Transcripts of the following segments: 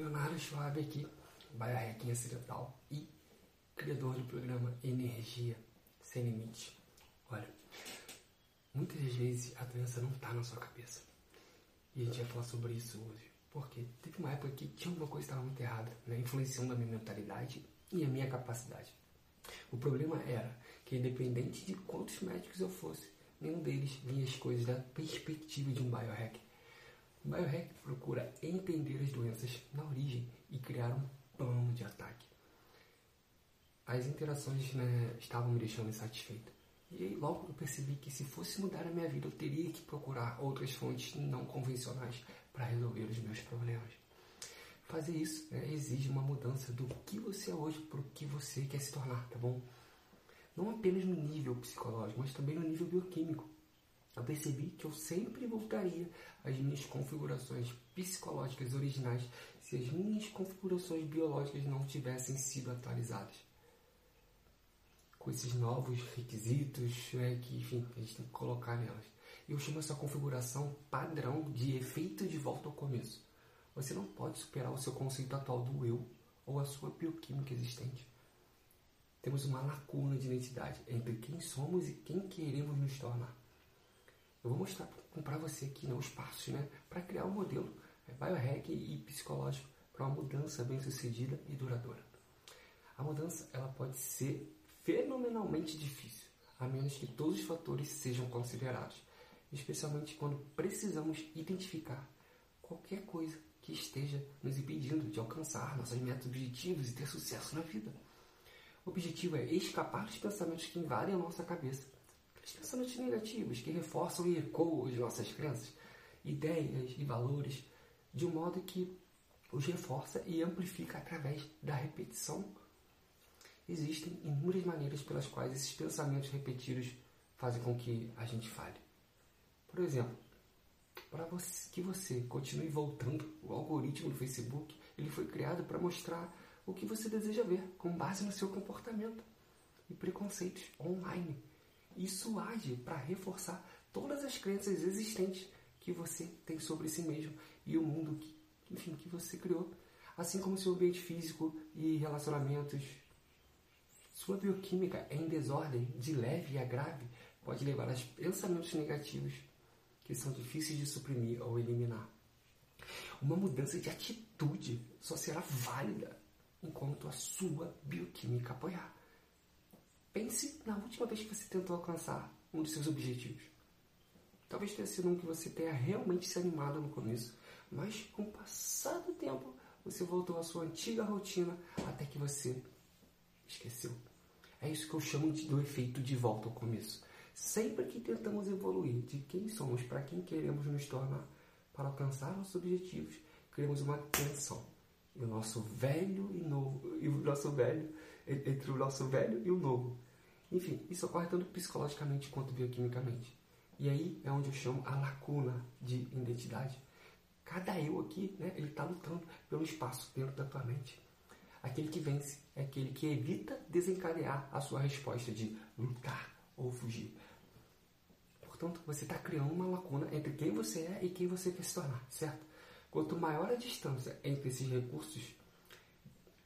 Leonardo Schwab aqui, biohacking acidental e criador do programa Energia Sem Limite. Olha, muitas vezes a doença não está na sua cabeça. E a gente vai falar sobre isso hoje. Porque teve uma época que tinha alguma coisa que estava muito errada, né? influenciando a minha mentalidade e a minha capacidade. O problema era que, independente de quantos médicos eu fosse, nenhum deles via as coisas da perspectiva de um biohack. O biohack procura entender as doenças na origem e criar um plano de ataque. As interações né, estavam me deixando insatisfeito. E aí logo eu percebi que se fosse mudar a minha vida, eu teria que procurar outras fontes não convencionais para resolver os meus problemas. Fazer isso né, exige uma mudança do que você é hoje para o que você quer se tornar, tá bom? Não apenas no nível psicológico, mas também no nível bioquímico. Eu percebi que eu sempre voltaria às minhas configurações psicológicas originais se as minhas configurações biológicas não tivessem sido atualizadas. Com esses novos requisitos né, que enfim, a gente tem que colocar nelas. Eu chamo essa configuração padrão de efeito de volta ao começo. Você não pode superar o seu conceito atual do eu ou a sua bioquímica existente. Temos uma lacuna de identidade entre quem somos e quem queremos nos tornar. Eu vou mostrar para você aqui né, os passos né, para criar um modelo é, biohack e psicológico para uma mudança bem sucedida e duradoura. A mudança ela pode ser fenomenalmente difícil, a menos que todos os fatores sejam considerados, especialmente quando precisamos identificar qualquer coisa que esteja nos impedindo de alcançar nossos metas objetivos e ter sucesso na vida. O objetivo é escapar dos pensamentos que invadem a nossa cabeça. Pensamentos negativos que reforçam e ecoam as nossas crenças, ideias e valores, de um modo que os reforça e amplifica através da repetição. Existem inúmeras maneiras pelas quais esses pensamentos repetidos fazem com que a gente fale. Por exemplo, para que você continue voltando, o algoritmo do Facebook ele foi criado para mostrar o que você deseja ver, com base no seu comportamento e preconceitos online. Isso age para reforçar todas as crenças existentes que você tem sobre si mesmo e o mundo que, enfim, que você criou, assim como seu ambiente físico e relacionamentos. Sua bioquímica em desordem, de leve a grave, pode levar a pensamentos negativos que são difíceis de suprimir ou eliminar. Uma mudança de atitude só será válida enquanto a sua bioquímica apoiar. Pense na última vez que você tentou alcançar um dos seus objetivos. Talvez tenha sido um que você tenha realmente se animado no começo, mas com o passar do tempo você voltou à sua antiga rotina até que você esqueceu. É isso que eu chamo de, do efeito de volta ao começo. Sempre que tentamos evoluir de quem somos para quem queremos nos tornar, para alcançar nossos objetivos, criamos uma tensão. E o nosso velho e novo, e o nosso velho, entre o nosso velho e o novo. Enfim, isso ocorre tanto psicologicamente quanto bioquimicamente. E aí é onde eu chamo a lacuna de identidade. Cada eu aqui, né, ele está lutando pelo espaço dentro da tua mente. Aquele que vence é aquele que evita desencadear a sua resposta de lutar ou fugir. Portanto, você está criando uma lacuna entre quem você é e quem você quer se tornar, certo? Quanto maior a distância entre esses recursos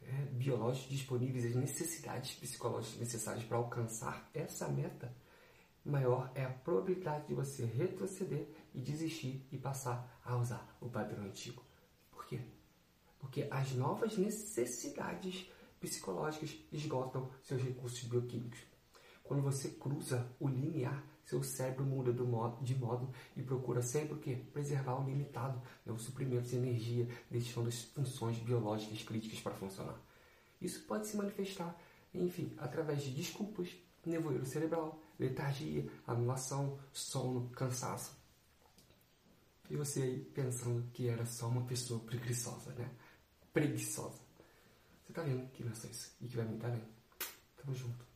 é, biológicos disponíveis, as necessidades psicológicas necessárias para alcançar essa meta, maior é a probabilidade de você retroceder e desistir e passar a usar o padrão antigo. Por quê? Porque as novas necessidades psicológicas esgotam seus recursos bioquímicos. Quando você cruza o limiar, seu cérebro muda modo, de modo e procura sempre o quê? Preservar o limitado, né? o de energia, deixando as funções biológicas críticas para funcionar. Isso pode se manifestar, enfim, através de desculpas, nevoeiro cerebral, letargia, anulação, sono, cansaço. E você aí pensando que era só uma pessoa preguiçosa, né? Preguiçosa. Você tá vendo que não é só isso e que vai me dar bem. Tamo junto.